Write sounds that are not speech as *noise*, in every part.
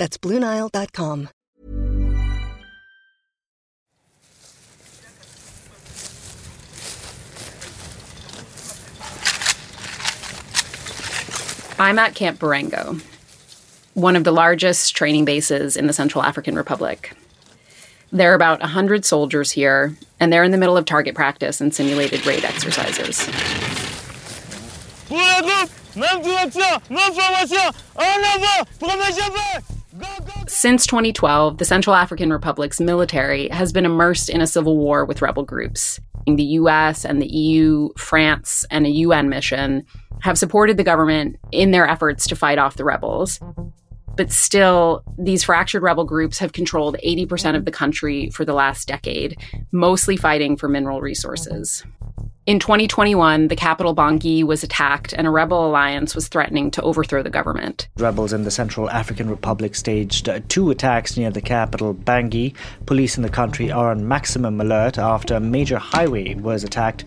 That's BlueNile.com. I'm at Camp Berengo, one of the largest training bases in the Central African Republic. There are about 100 soldiers here, and they're in the middle of target practice and simulated raid exercises. Since 2012, the Central African Republic's military has been immersed in a civil war with rebel groups. The US and the EU, France, and a UN mission have supported the government in their efforts to fight off the rebels. But still, these fractured rebel groups have controlled 80% of the country for the last decade, mostly fighting for mineral resources. In 2021, the capital Bangui was attacked and a rebel alliance was threatening to overthrow the government. Rebels in the Central African Republic staged two attacks near the capital, Bangui. Police in the country are on maximum alert after a major highway was attacked.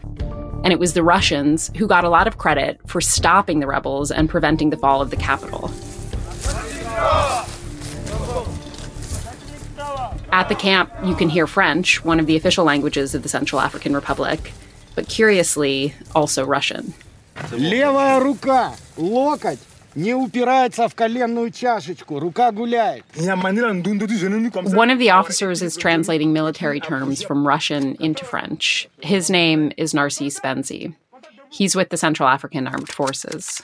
And it was the Russians who got a lot of credit for stopping the rebels and preventing the fall of the capital. At the camp, you can hear French, one of the official languages of the Central African Republic, but curiously, also Russian. Левая рука, локоть, не упирается в коленную чашечку, рука гуляет. One of the officers is translating military terms from Russian into French. His name is Narcisse Benzi. He's with the Central African Armed Forces.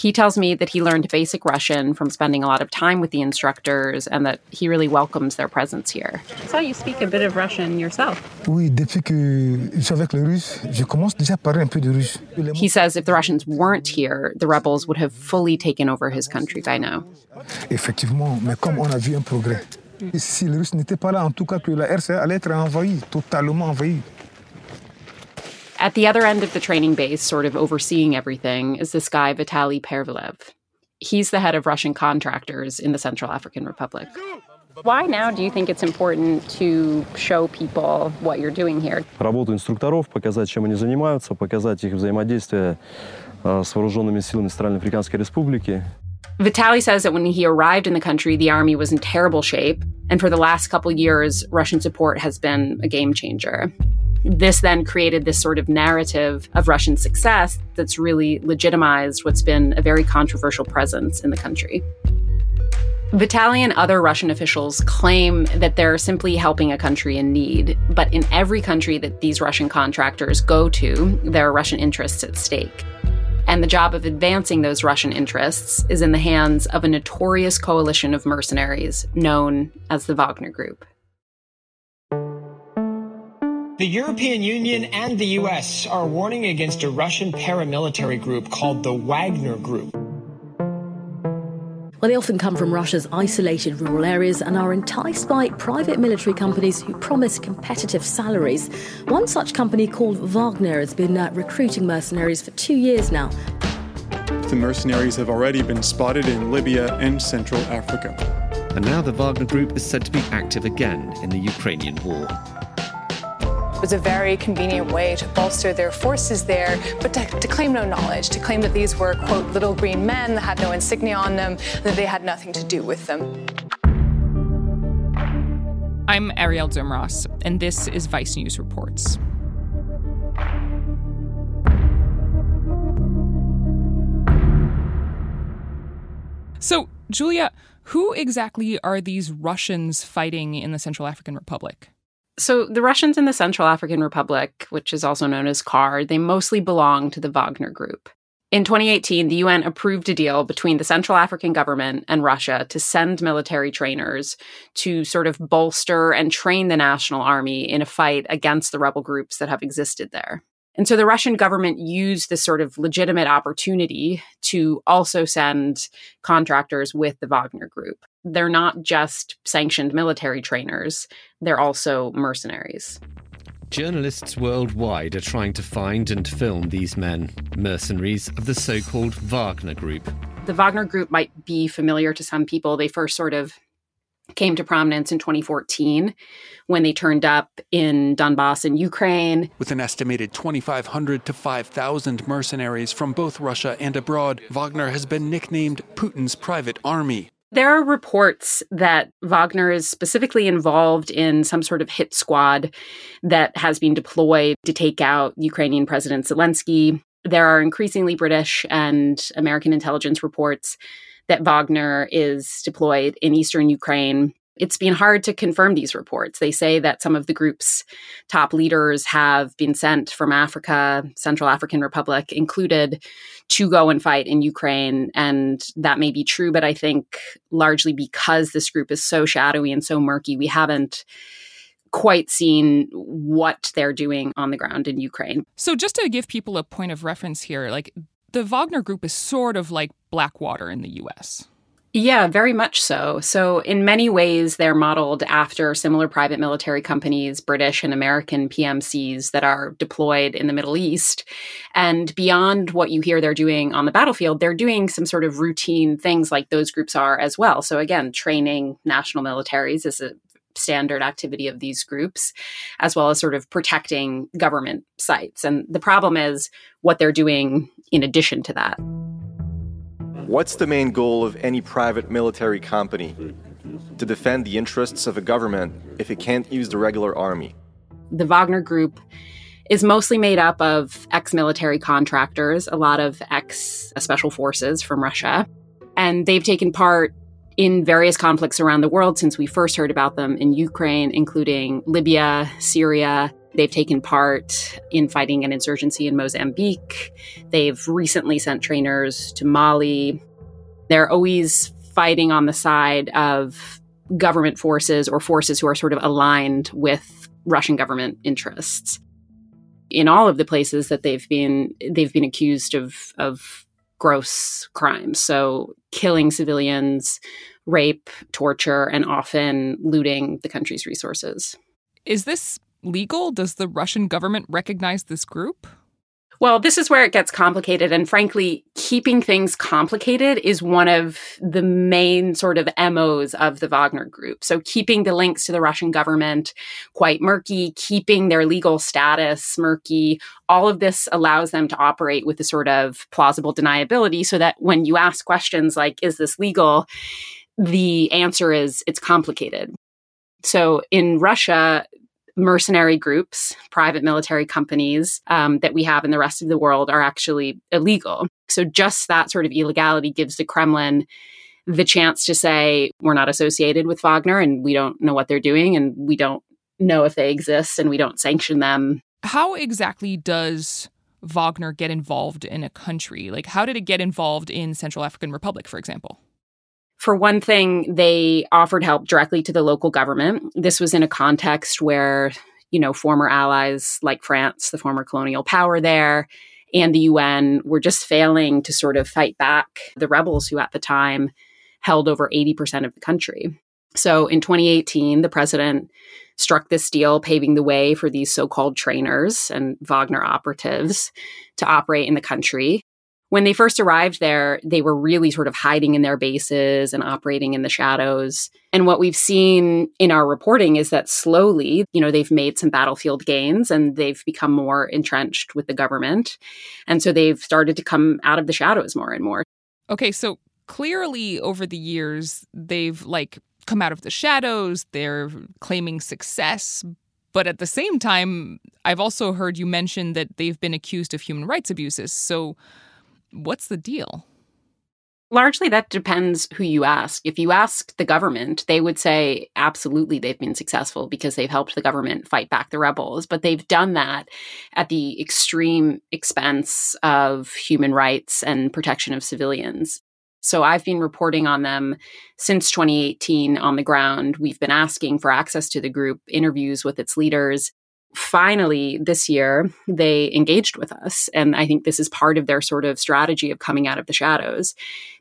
He tells me that he learned basic Russian from spending a lot of time with the instructors and that he really welcomes their presence here. So you speak a bit of Russian yourself. Oui, depuis que je suis avec les Russes, je commence déjà à parler un peu de russe. He says if the Russians weren't here, the rebels would have fully taken over his country by now. Effectivement, mais comme on a vu un progrès. Si les Russes n'étaient pas là, en tout cas que la RCA allait être envahie, totalement envahie. At the other end of the training base, sort of overseeing everything, is this guy, Vitaly Perfilev. He's the head of Russian contractors in the Central African Republic. Why now do you think it's important to show people what you're doing here? Работу инструкторов, показать, чем они занимаются, показать их взаимодействие э, с вооруженными силами Центральноафриканской Республики. Vitaly says that when he arrived in the country, the army was in terrible shape, and for the last couple years, Russian support has been a game changer. This then created this sort of narrative of Russian success that's really legitimized what's been a very controversial presence in the country. Vitaly and other Russian officials claim that they're simply helping a country in need, but in every country that these Russian contractors go to, there are Russian interests at stake. And the job of advancing those Russian interests is in the hands of a notorious coalition of mercenaries known as the Wagner Group. The European Union and the US are warning against a Russian paramilitary group called the Wagner Group. Well, they often come from Russia's isolated rural areas and are enticed by private military companies who promise competitive salaries. One such company called Wagner has been uh, recruiting mercenaries for two years now. The mercenaries have already been spotted in Libya and Central Africa. And now the Wagner Group is said to be active again in the Ukrainian war was a very convenient way to bolster their forces there, but to, to, claim no knowledge, to claim that these were, quote, little green men that had no insignia on them, that they had nothing to do with them. I'm Arielle Duhaime-Ross, and this is Vice News Reports. So, Julia, who exactly are these Russians fighting in the Central African Republic? So the Russians in the Central African Republic, which is also known as CAR, they mostly belong to the Wagner Group. In 2018, the UN approved a deal between the Central African government and Russia to send military trainers to sort of bolster and train the national army in a fight against the rebel groups that have existed there. And so the Russian government used this sort of legitimate opportunity to also send contractors with the Wagner group. They're not just sanctioned military trainers, they're also mercenaries. Journalists worldwide are trying to find and film these men, mercenaries of the so called Wagner Group. The Wagner Group might be familiar to some people. They first sort of came to prominence in 2014 when they turned up in Donbass in Ukraine. With an estimated 2,500 to 5,000 mercenaries from both Russia and abroad, Wagner has been nicknamed Putin's private army. There are reports that Wagner is specifically involved in some sort of hit squad that has been deployed to take out Ukrainian President Zelensky. There are increasingly British and American intelligence reports that Wagner is deployed in eastern Ukraine. It's been hard to confirm these reports. They say that some of the group's top leaders have been sent from Africa, Central African Republic included, to go and fight in Ukraine. And that may be true, but I think largely because this group is so shadowy and so murky, we haven't quite seen what they're doing on the ground in Ukraine. So, just to give people a point of reference here, like the Wagner Group is sort of like Blackwater in the US. Yeah, very much so. So, in many ways, they're modeled after similar private military companies, British and American PMCs that are deployed in the Middle East. And beyond what you hear they're doing on the battlefield, they're doing some sort of routine things like those groups are as well. So, again, training national militaries is a standard activity of these groups, as well as sort of protecting government sites. And the problem is what they're doing in addition to that. What's the main goal of any private military company? To defend the interests of a government if it can't use the regular army. The Wagner Group is mostly made up of ex military contractors, a lot of ex special forces from Russia. And they've taken part in various conflicts around the world since we first heard about them in Ukraine, including Libya, Syria. They've taken part in fighting an insurgency in Mozambique. They've recently sent trainers to Mali. They're always fighting on the side of government forces or forces who are sort of aligned with Russian government interests. In all of the places that they've been they've been accused of of gross crimes. So killing civilians, rape, torture, and often looting the country's resources. Is this legal? Does the Russian government recognize this group? Well, this is where it gets complicated. And frankly, keeping things complicated is one of the main sort of MOs of the Wagner group. So keeping the links to the Russian government quite murky, keeping their legal status murky, all of this allows them to operate with a sort of plausible deniability so that when you ask questions like, is this legal? The answer is it's complicated. So in Russia, mercenary groups, private military companies um, that we have in the rest of the world are actually illegal. So just that sort of illegality gives the Kremlin the chance to say, we're not associated with Wagner and we don't know what they're doing and we don't know if they exist and we don't sanction them. How exactly does Wagner get involved in a country? Like, how did it get involved in Central African Republic, for example? For one thing, they offered help directly to the local government. This was in a context where, you know, former allies like France, the former colonial power there, and the UN were just failing to sort of fight back the rebels who at the time held over 80% of the country. So in 2018, the president struck this deal, paving the way for these so called trainers and Wagner operatives to operate in the country when they first arrived there, they were really sort of hiding in their bases and operating in the shadows. And what we've seen in our reporting is that slowly, you know, they've made some battlefield gains and they've become more entrenched with the government. And so they've started to come out of the shadows more and more. Okay, so clearly over the years, they've like come out of the shadows, they're claiming success. But at the same time, I've also heard you mention that they've been accused of human rights abuses. So, What's the deal? Largely, that depends who you ask. If you ask the government, they would say absolutely they've been successful because they've helped the government fight back the rebels. But they've done that at the extreme expense of human rights and protection of civilians. So I've been reporting on them since 2018 on the ground. We've been asking for access to the group, interviews with its leaders. Finally this year they engaged with us and i think this is part of their sort of strategy of coming out of the shadows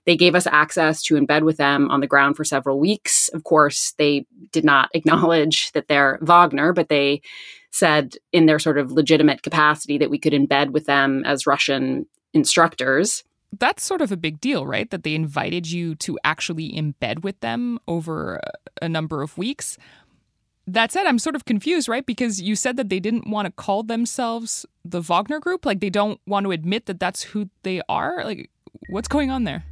they gave us access to embed with them on the ground for several weeks of course they did not *laughs* acknowledge that they're wagner but they said in their sort of legitimate capacity that we could embed with them as russian instructors that's sort of a big deal, right? That they invited you to actually embed with them over a number of weeks. That said, I'm sort of confused, right? Because you said that they didn't want to call themselves the Wagner Group. Like they don't want to admit that that's who they are. Like, what's going on there?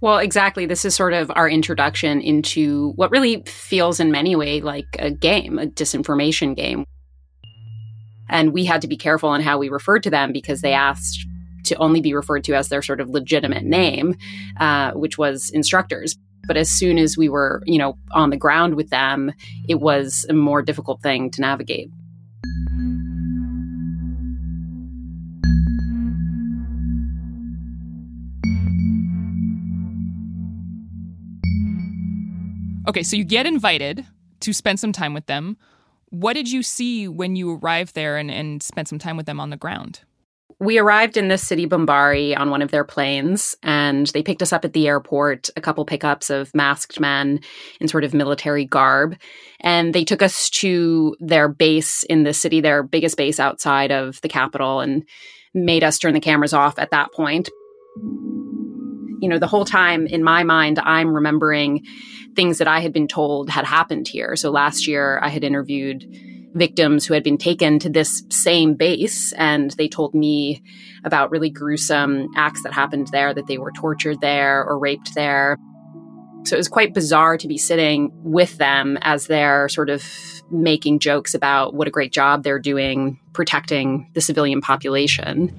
Well, exactly. This is sort of our introduction into what really feels in many ways like a game, a disinformation game. And we had to be careful in how we referred to them because they asked to only be referred to as their sort of legitimate name, uh, which was instructors. But as soon as we were, you know, on the ground with them, it was a more difficult thing to navigate. Okay, so you get invited to spend some time with them. What did you see when you arrived there and, and spent some time with them on the ground? We arrived in this city, Bambari on one of their planes, and they picked us up at the airport, a couple pickups of masked men in sort of military garb. And they took us to their base in the city, their biggest base outside of the capital, and made us turn the cameras off at that point. You know, the whole time in my mind, I'm remembering things that I had been told had happened here. So last year, I had interviewed victims who had been taken to this same base and they told me about really gruesome acts that happened there that they were tortured there or raped there. So it was quite bizarre to be sitting with them as they're sort of making jokes about what a great job they're doing protecting the civilian population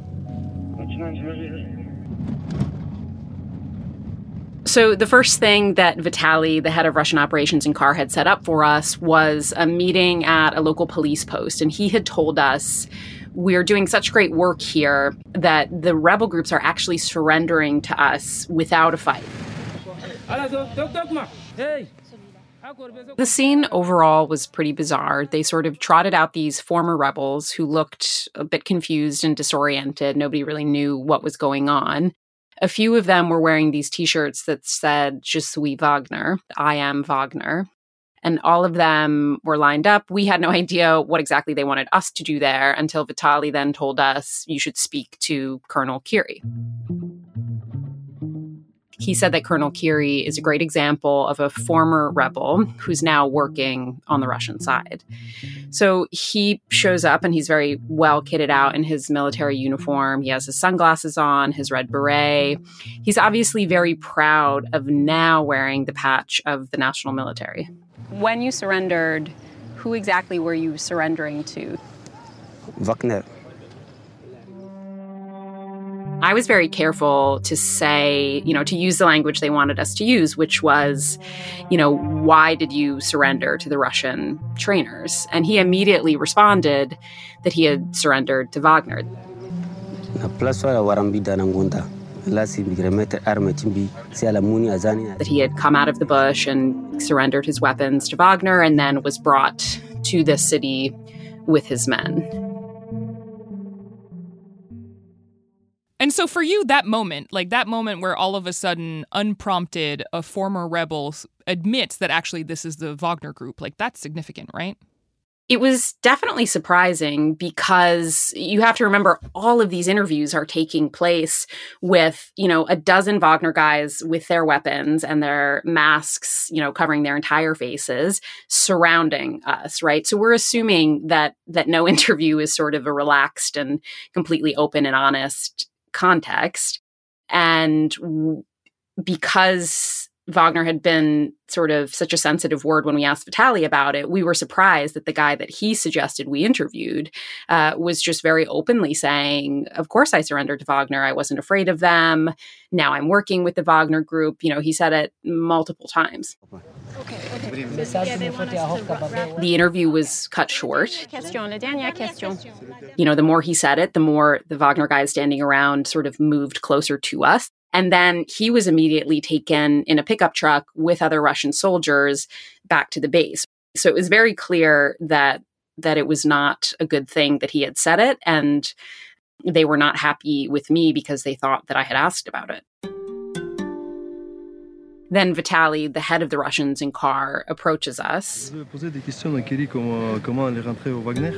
So, the first thing that Vitali, the head of Russian operations in CAR, had set up for us was a meeting at a local police post. And he had told us, We're doing such great work here that the rebel groups are actually surrendering to us without a fight. The scene overall was pretty bizarre. They sort of trotted out these former rebels who looked a bit confused and disoriented. Nobody really knew what was going on a few of them were wearing these t-shirts that said je suis wagner. I am wagner. And all of them were lined up. We had no *laughs* idea what exactly they wanted us to do there until vitali then told us you should speak to colonel kiri he said that Colonel Kiri is a great example of a former rebel who's now working on the Russian side. So he shows up and he's very well kitted out in his military uniform. He has his sunglasses on, his red beret. He's obviously very proud of now wearing the patch of the national military. When you surrendered, who exactly were you surrendering to? Wagner. I was very careful to say, you know, to use the language they wanted us to use, which was, you know, why did you surrender to the Russian trainers? And he immediately responded that he had surrendered to Wagner. That he had come out of the bush and surrendered his weapons to Wagner and then was brought to this city with his men. And so for you, that moment, like that moment where all of a sudden, unprompted, a former rebel admits that actually this is the Wagner group, like that's significant, right? It was definitely surprising because you have to remember all of these interviews are taking place with, you know, a dozen Wagner guys with their weapons and their masks, you know, covering their entire faces surrounding us, right? So we're assuming that that no *laughs* interview is sort of a relaxed and completely open and honest context. And w- because Wagner had been sort of such a sensitive word when we asked Vitali about it, we were surprised that the guy that he suggested we interviewed uh, was just very openly saying, Of course, I surrendered to Wagner. I wasn't afraid of them. Now I'm working with the Wagner group. You know, he said it multiple times. The interview was cut short. You know, the more he said it, the more the Wagner guys standing around sort of moved closer to us. And then he was immediately taken in a pickup truck with other Russian soldiers back to the base. So it was very clear that that it was not a good thing that he had said it. And they were not happy with me because they thought that I had asked about it. Then Vitaly, the head of the Russians in CAR, approaches us. Vous avez posé des questions à Kiri comment, comment elle est rentrée Wagner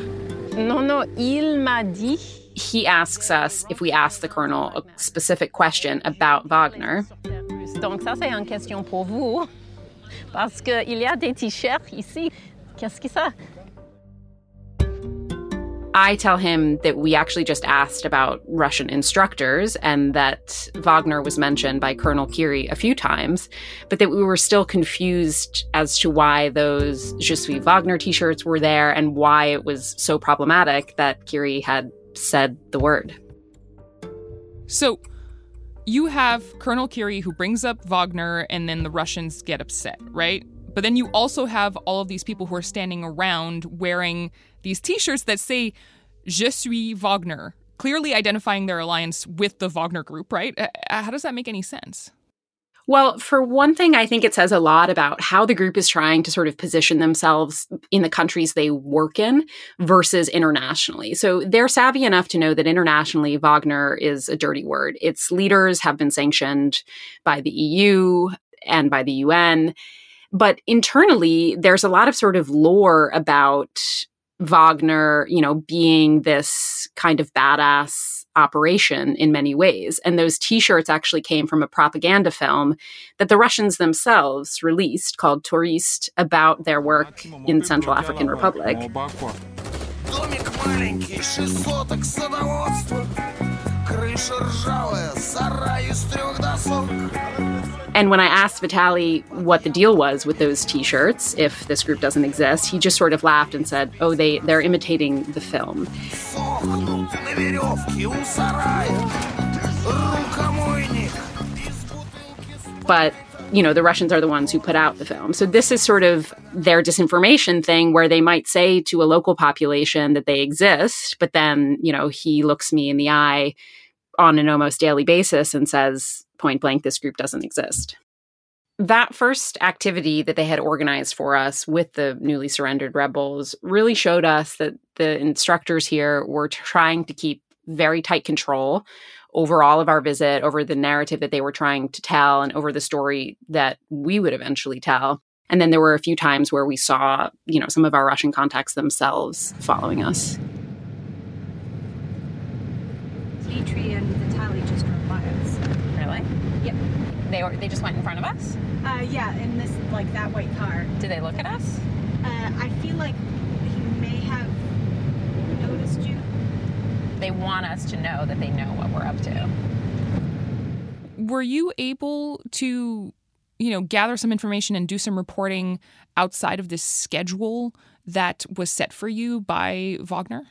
Non, non, il m'a dit. He asks us if we ask the colonel a specific question about Wagner. Donc ça, c'est une question pour vous. Parce qu'il y a des t-shirts ici. Qu'est-ce que ça? I tell him that we actually just asked about Russian instructors and that Wagner was mentioned by Colonel Kiri a few times, but that we were still confused as to why those Je suis Wagner t shirts were there and why it was so problematic that Kiri had said the word. So you have Colonel Kiri who brings up Wagner and then the Russians get upset, right? But then you also have all of these people who are standing around wearing these t shirts that say, Je suis Wagner, clearly identifying their alliance with the Wagner group, right? Uh, uh, how does that make any sense? Well, for one thing, I think it says a lot about how the group is trying to sort of position themselves in the countries they work in versus internationally. So they're savvy enough to know that internationally, Wagner is a dirty word. Its leaders have been sanctioned by the EU and by the UN. But internally, there's a lot of sort of lore about Wagner, you know, being this kind of badass operation in many ways. And those t shirts actually came from a propaganda film that the Russians themselves released called Tourist about their work in Central African Republic. And when I asked Vitaly what the deal was with those T-shirts, if this group doesn't exist, he just sort of laughed and said, "Oh, they they're imitating the film." But you know, the Russians are the ones who put out the film. So this is sort of their disinformation thing where they might say to a local population that they exist, but then, you know, he looks me in the eye on an almost daily basis and says point blank, this group doesn't exist. That first activity that they had organized for us with the newly surrendered rebels really showed us that the instructors here were trying to keep very tight control over all of our visit, over the narrative that they were trying to tell, and over the story that we would eventually tell. And then there were a few times where we saw, you know, some of our Russian contacts themselves following us. Dmitry and Vitaly just drove by us. Really? Yep. They were. They just went in front of us. Uh, yeah, in this like that white car. Did they look at us? Uh, I feel like he may have noticed you. They want us to know that they know what we're up to. Were you able to, you know, gather some information and do some reporting outside of this schedule that was set for you by Wagner?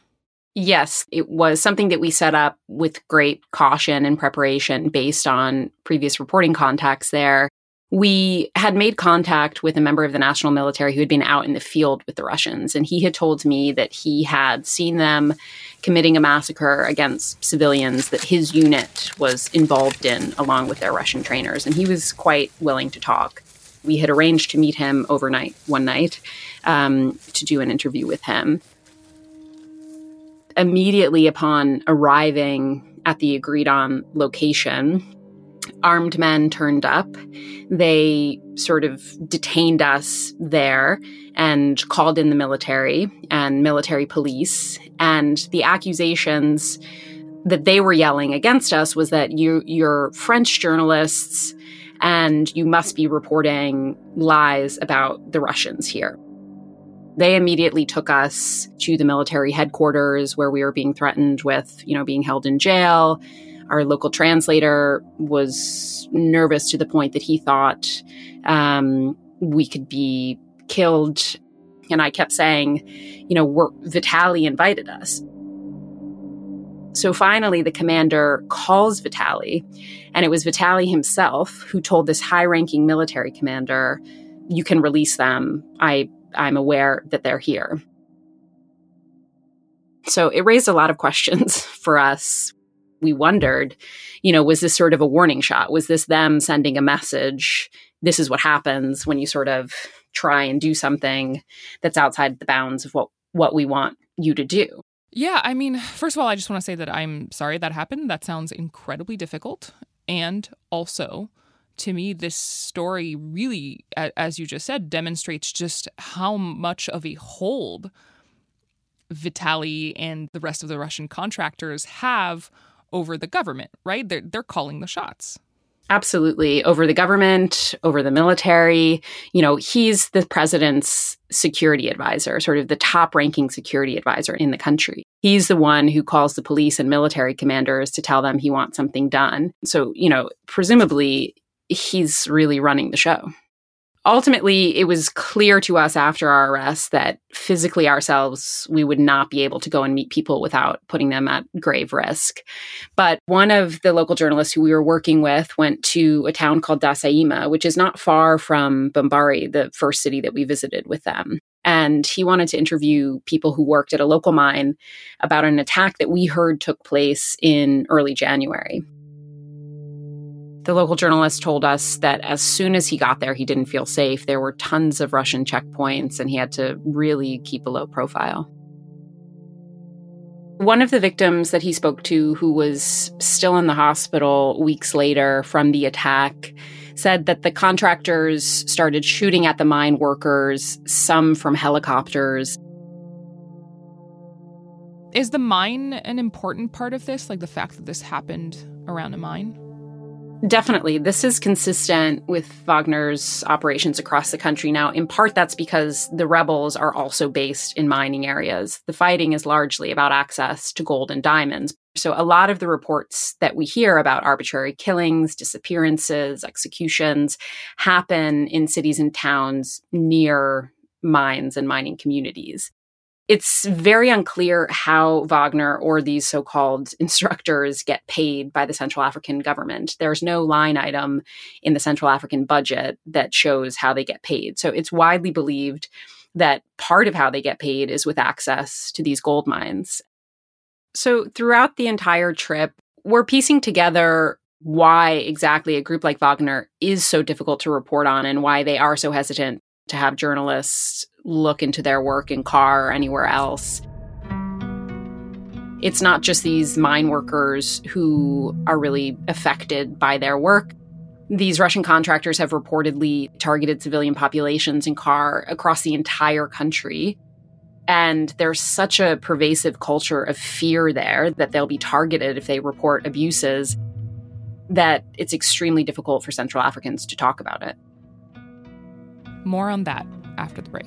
Yes, it was something that we set up with great caution and preparation based on previous reporting contacts there. We had made contact with a member of the national military who had been out in the field with the Russians, and he had told me that he had seen them committing a massacre against civilians that his unit was involved in, along with their Russian trainers, and he was quite willing to talk. We had arranged to meet him overnight one night um, to do an interview with him immediately upon arriving at the agreed on location, armed men turned up. They sort of detained us there and called in the military and military police. And the accusations that they were yelling against us was that you, you're French journalists and you must be reporting lies about the Russians here. They immediately took us to the military headquarters where we were being threatened with, you know, being held in jail. Our local translator was nervous to the point that he thought um, we could be killed. And I kept saying, you know, we're, Vitaly invited us. So finally, the commander calls Vitaly, and it was Vitaly himself who told this high ranking military commander, You can release them. I I'm aware that they're here. So it raised a lot of questions *laughs* for us. We wondered, you know, was this sort of a warning shot? Was this them sending a message? This is what happens when you sort of try and do something that's outside the bounds of what what we want you to do. Yeah, I mean, first of all, I just want to say that I'm sorry that happened. That sounds incredibly difficult. And also, to me, this story really, as you just said, demonstrates just how much of a hold Vitali and the rest of the Russian contractors have over the government, right? They're, they're calling the shots. Absolutely. Over the government, over the military. You know, he's the president's security advisor, sort of the top ranking security advisor in the country. He's the one who calls the police and military commanders to tell them he wants something done. So, you know, presumably he's really running the show ultimately, it was clear to us after our arrest that physically ourselves, we would not be able to go and meet people without putting them at grave risk. But one of the local journalists who we were working with went to a town called Ndassima, which is not far from Bambari, the first city that we visited with them. And he wanted to interview people who worked at a local mine about an attack that we heard took place in early January. The local journalist told us that as soon as he got there, he didn't feel safe. There were tons of Russian checkpoints, and he had to really keep a low profile. One of the victims that he spoke to, who was still in the hospital weeks later from the attack, said that the contractors started shooting at the mine workers, some from helicopters. Is the mine an important part of this? Like the fact that this happened around a mine? Definitely. This is consistent with Wagner's operations across the country. Now, in part, that's because the rebels are also based in mining areas. The fighting is largely about access to gold and diamonds. So, a lot of the reports that we hear about arbitrary killings, disappearances, executions happen in cities and towns near mines and mining communities it's very unclear how Wagner or these so called *laughs* instructors get paid by the Central African government. There's no line item in the Central African budget that shows how they get paid. So it's widely believed that part of how they get paid is with access to these gold mines. So throughout the entire trip, we're piecing together why exactly a group like Wagner is so difficult to report on and why they are so hesitant to have journalists look into their work in CAR or anywhere else. It's not just these mine workers who are really affected by their work. These Russian contractors have reportedly targeted civilian populations in CAR across the entire country. And there's such a pervasive culture of fear there that they'll be targeted if they report abuses that it's extremely difficult for Central Africans to talk about it. More on that after the break.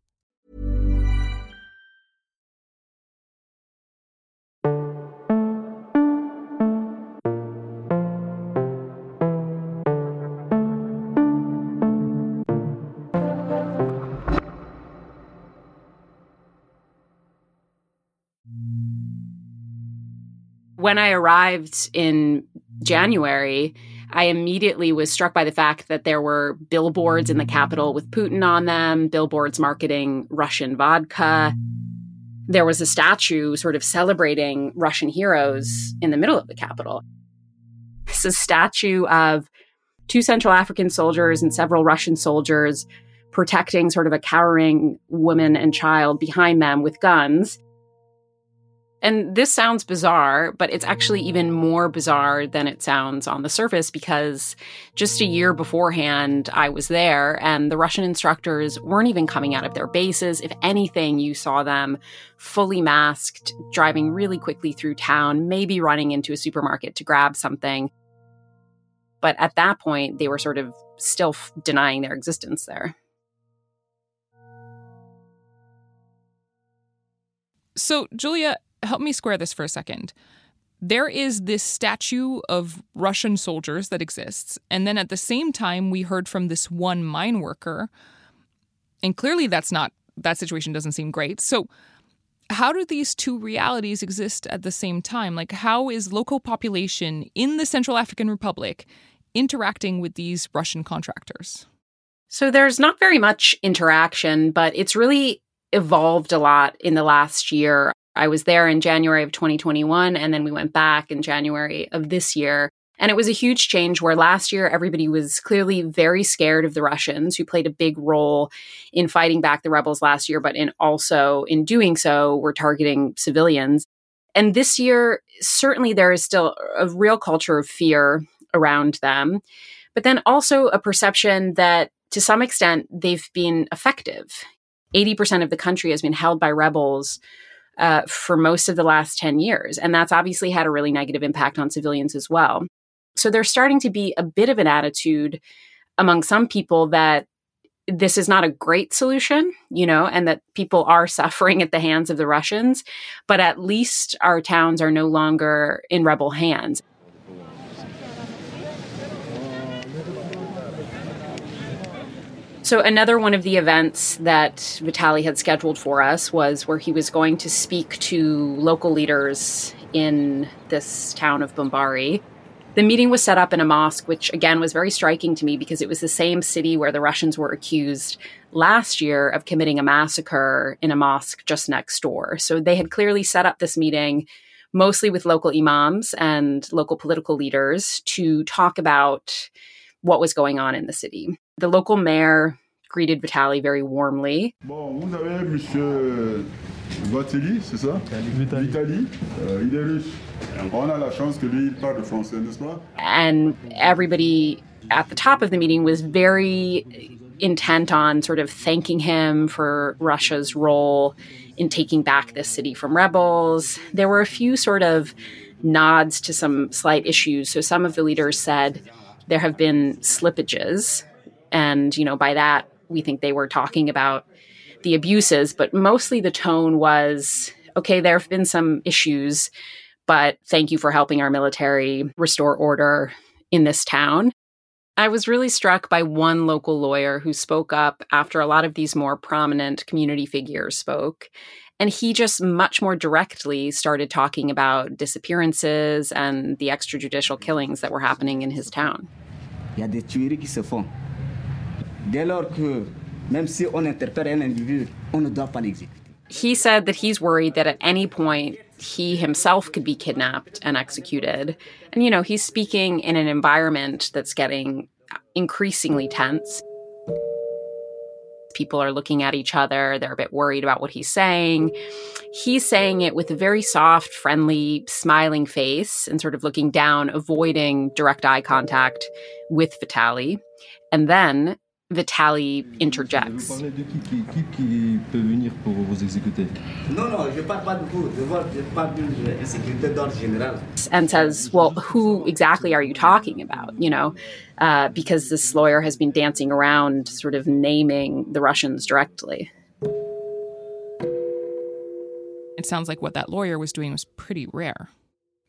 when I arrived in January, I immediately was struck by the fact that there were billboards in the capital with Putin on them, billboards marketing Russian vodka. There was a statue sort of celebrating Russian heroes in the middle of the capital. It's a statue of two Central African soldiers and several Russian soldiers protecting sort of a cowering woman and child behind them with guns. And this sounds bizarre, but it's actually even more bizarre than it sounds on the surface because just a year beforehand, I was there and the Russian instructors weren't even coming out of their bases. If anything, you saw them fully masked, driving really quickly through town, maybe running into a supermarket to grab something. But at that point, they were sort of still f- denying their existence there. So, Julia, help me square this for a second. There is this statue of Russian soldiers that exists. And then at the same time, we heard from this one mine worker. And clearly, that's not, that situation doesn't seem great. So, how do these two realities exist at the same time? Like, how is local population in the Central African Republic interacting with these Russian contractors? So, there's not very much interaction, but it's really evolved a lot in the last year. I was there in January of 2021, and then we went back in January of this year. And it was a huge change where last year everybody was clearly very scared of the Russians, who played a big role in fighting back the rebels last year, but in also in doing so, were targeting civilians. And this year, certainly there is still a real culture of fear around them, but then also a perception that to some extent they've been effective. 80% of the country has been held by rebels uh, for most of the last 10 years. And that's obviously had a really negative impact on civilians as well. So there's starting to be a bit of an attitude among some people that this is not a great solution, you know, and that people are *laughs* suffering at the hands of the Russians, but at least our towns are no longer in rebel hands. So, another one of the events that Vitali had scheduled for us was where he was going to speak to local leaders in this town of Bambari. The meeting was set up in a mosque, which again was very striking to me because it was the same city where the Russians were accused last year of committing a massacre in a mosque just next door. So they had clearly set up this meeting mostly with local imams and local political leaders to talk about what was going on in the city. The local mayor greeted Vitali very warmly. Bon, vous avez monsieur Vatili, c'est ça Vitali. Vitali. Euh, il est russe. On a la chance que lui il parle français, n'est-ce pas And everybody at the top of the meeting was very intent on sort of thanking him for Russia's role in taking back this city from rebels. There were a few sort of nods to some slight issues. So some of the leaders said, there have been slippages. And, you know, by that, we think they were talking about the abuses, but mostly the tone was okay, there have been some issues, but thank you for helping our military restore order in this town. I was really struck by one local lawyer who spoke up after a lot of these more prominent community figures spoke. And he just much more directly started talking about disappearances and the extrajudicial killings that were happening in his town. Il y a des tueries qui se font. Dès lors que, même si on interpelle un individu, on ne doit pas l'exécuter. He said that he's worried that at any point he himself could be kidnapped and executed. And, you know, he's speaking in an environment that's getting increasingly tense. People are looking at each other. They're a bit worried about what he's saying. He's saying it with a very soft, friendly, smiling face and sort of looking down, avoiding direct eye contact with Vitali. And then Vitali interjects. And says, Well, who exactly are you talking about? You know, uh, because this lawyer has been dancing around, sort of naming the Russians directly. It sounds like what that lawyer was doing was pretty rare.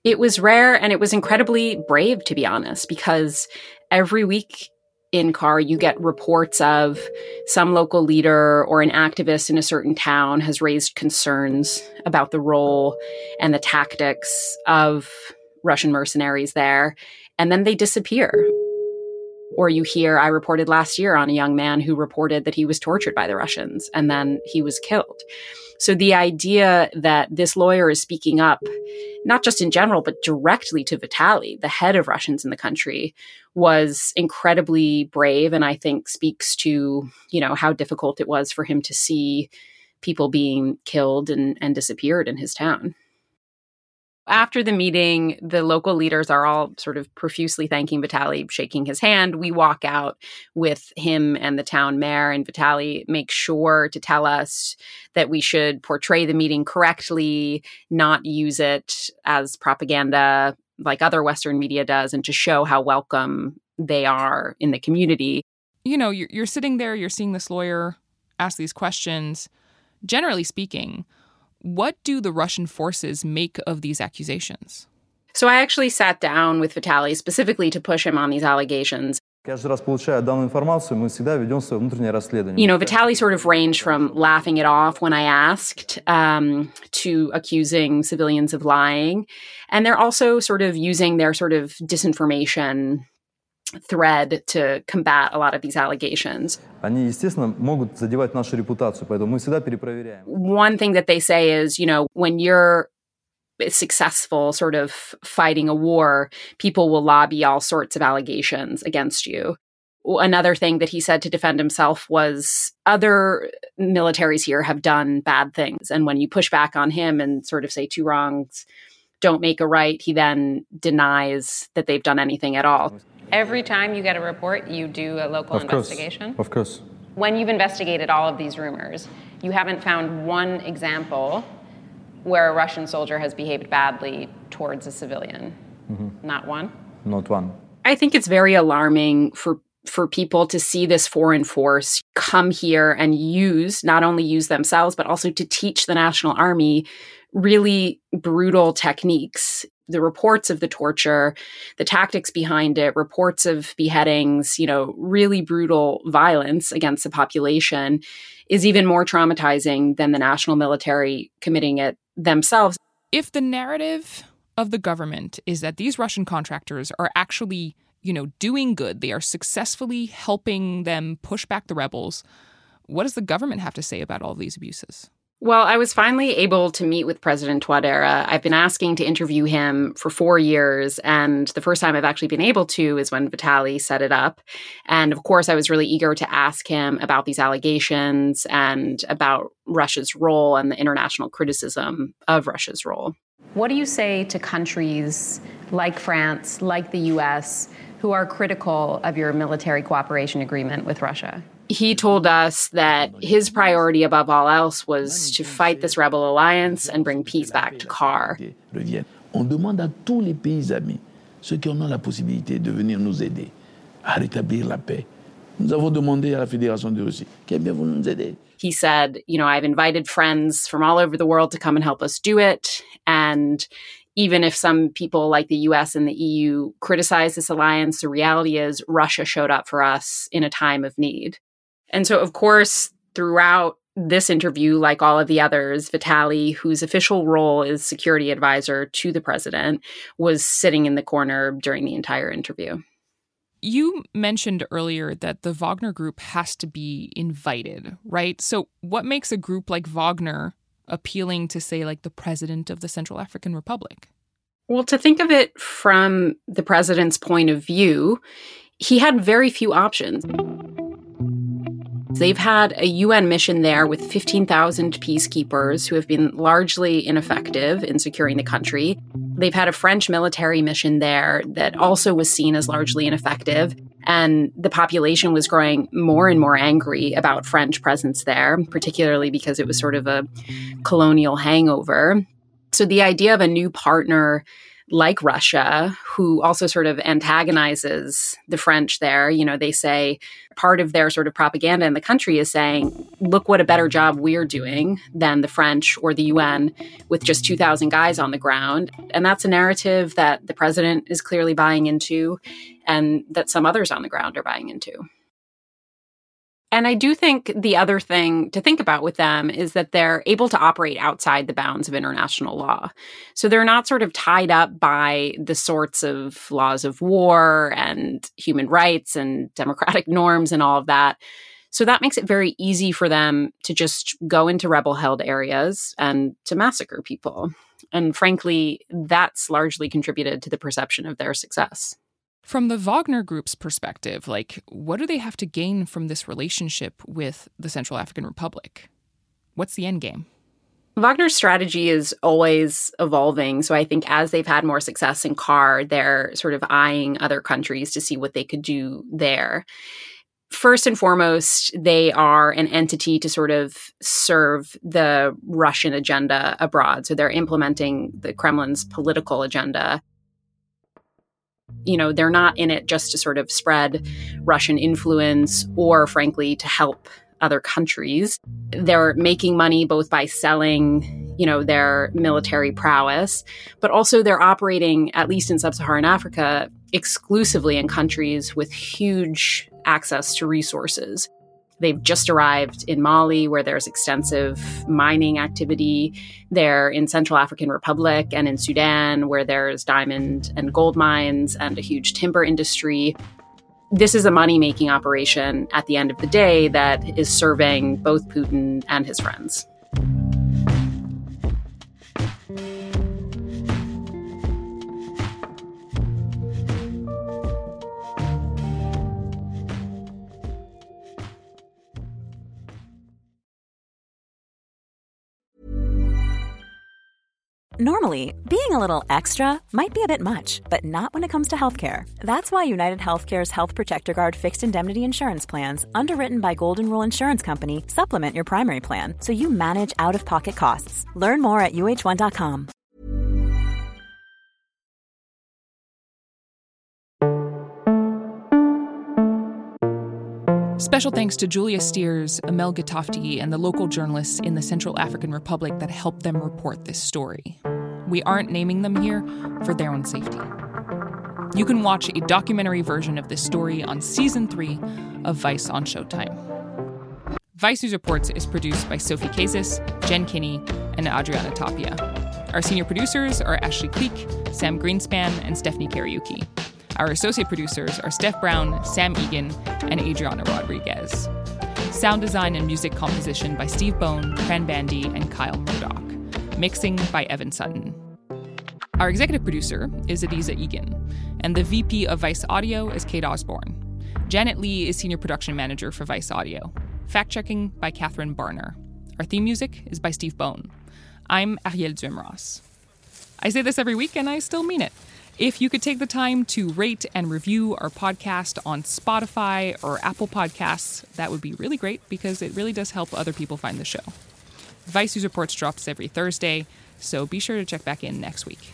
It was rare and it was incredibly brave, to be honest, because every week in CAR, you get reports of some local leader or an activist in a certain town has raised concerns about the role and the tactics of Russian mercenaries there, and then they disappear. Or you hear, I reported last year on a young man who reported that he was tortured by the Russians and then he was killed. So the idea that this lawyer is speaking up, not just in general, but directly to Vitali, the head of Russians in the country, was incredibly brave and I think speaks to, you know, how difficult it was for him to see people being killed and, and disappeared in his town. After the meeting, the local leaders are all sort of profusely thanking Vitali, shaking his hand. We walk out with him and the town mayor, and Vitali makes sure to tell us that we should portray the meeting correctly, not use it as propaganda like other Western media does, and to show how welcome they are in the community. You know, you're, you're sitting there, you're seeing this lawyer ask these questions. Generally speaking, what do the Russian forces make of these accusations? So I actually sat down with Vitaly specifically to push him on these allegations. You know, Vitaly sort of ranged from laughing it off when I asked um, to accusing civilians of lying. And they're also sort of using their sort of disinformation thread to combat a lot of these allegations. One thing that they say is, you know, when you're successful sort of fighting a war, people will lobby all sorts of allegations against you. Another thing that he said to defend himself was other militaries here have done bad things. And when you push back on him and sort of say two wrongs don't make a right, he then denies that they've done anything at all. Every time you get a report, you do a local of investigation? Course. Of course. When you've investigated all of these rumors, you haven't found one example where a Russian soldier has behaved badly towards a civilian? Mm-hmm. Not one? Not one. I think it's very alarming for for people to see this foreign force come here and use not only use themselves but also to teach the national army really brutal techniques the reports of the torture, the tactics behind it, reports of beheadings, you know, really brutal violence against the population is even more traumatizing than the national military committing it themselves. If the narrative of the government is that these Russian contractors are actually, you know, doing good, they are successfully helping them push back the rebels, what does the government have to say about all these abuses? Well, I was finally able to meet with President Touadera. I've been asking to interview him for four years, and the first time I've actually been able to is when Vitaly set it up. And of course, I was really eager to ask him about these allegations and about Russia's role and the international criticism of Russia's role. What do you say to countries like France, like the US, who are critical of your military cooperation agreement with Russia? He told us that his priority above all else was to fight this rebel alliance and bring peace back to CAR. On demande à tous les pays amis, ceux qui en ont la possibilité de venir nous aider à rétablir la paix. Nous avons demandé à la Fédération de Russie qu'elle bien nous aider. He said, you know, I've invited friends from all over the world to come and help us do it. And even if some people like the US and the EU criticize this alliance, the reality is Russia showed up for us in a time of need. And so, of course, throughout this interview, like all of the others, Vitaly, whose official role is security advisor to the president, was sitting in the corner during the entire interview. You mentioned earlier that the Wagner group has to be invited, right? So, what makes a group like Wagner appealing to, say, like the president of the Central African Republic? Well, to think of it from the president's point of view, he had very few options. They've had a UN mission there with 15,000 peacekeepers who have been largely ineffective in securing the country. They've had a French military mission there that also was seen as largely ineffective. And the population was growing more and more angry about French presence there, particularly because it was sort of a colonial hangover. So the idea of a new partner like Russia, who also sort of antagonizes the French there. You know, they say part of their sort of propaganda in the country is saying, look what a better job we're doing than the French or the UN with just 2,000 guys on the ground. And that's a narrative that the president is clearly buying into and that some others on the ground are buying into. And I do think the other thing to think about with them is that they're able to operate outside the bounds of international law. So they're not sort of tied up by the sorts of laws of war and human rights and democratic norms and all of that. So that makes it very easy for them to just go into rebel held areas and to massacre people. And frankly, that's largely contributed to the perception of their success. From the Wagner Group's perspective, like, what do they have to gain from this relationship with the Central African Republic? What's the end game? Wagner's strategy is always evolving. So I think as they've had more success in CAR, they're sort of eyeing other countries to see what they could do there. First and foremost, they are an entity to sort of serve the Russian agenda abroad. So they're implementing the Kremlin's political agenda you know, they're not in it just to sort of spread Russian influence or, frankly, to help other countries. They're making money both by selling, you know, their military prowess, but also they're operating, at least in sub Saharan Africa, exclusively in countries with huge access to resources. They've just arrived in Mali, where there's extensive mining activity. They're in Central African Republic and in Sudan, where there's diamond and gold mines and a huge timber industry. This is a money making operation at the end of the day that is serving both Putin and his friends. Normally, being a little extra might be a bit much, but not when it comes to healthcare. That's why United Healthcare's Health Protector Guard fixed indemnity insurance plans, underwritten by Golden Rule Insurance Company, supplement your primary plan so you manage out of pocket costs. Learn more at uh1.com. Special thanks to Julia Steers, Amel Gatafti, and the local journalists in the Central African Republic that helped them report this story. We aren't naming them here for their own safety. You can watch a documentary version of this story on season three of Vice on Showtime. Vice News Reports is produced by Sophie Kazis, Jen Kinney, and Adriana Tapia. Our senior producers are Ashley Cleek, Sam Greenspan, and Stephanie Kariuki. Our associate producers are Steph Brown, Sam Egan, and Adriana Rodriguez. Sound design and music composition by Steve Bone, Pran Bandi, and Kyle Murdoch. Mixing by Evan Sutton. Our executive producer is Adizah Eghan, and the VP of Vice Audio is Kate Osborne. Janet Lee is Senior Production Manager for Vice Audio. Fact checking by Catherine Barner. Our theme music is by Steve Bone. I'm Arielle Duhaime-Ross. I say this every week, and I still mean it. If you could take the time to rate and review our podcast on Spotify or Apple Podcasts, that would be really great because it really does help other people find the show. Vice News Reports drops every Thursday, so be sure to check back in next week.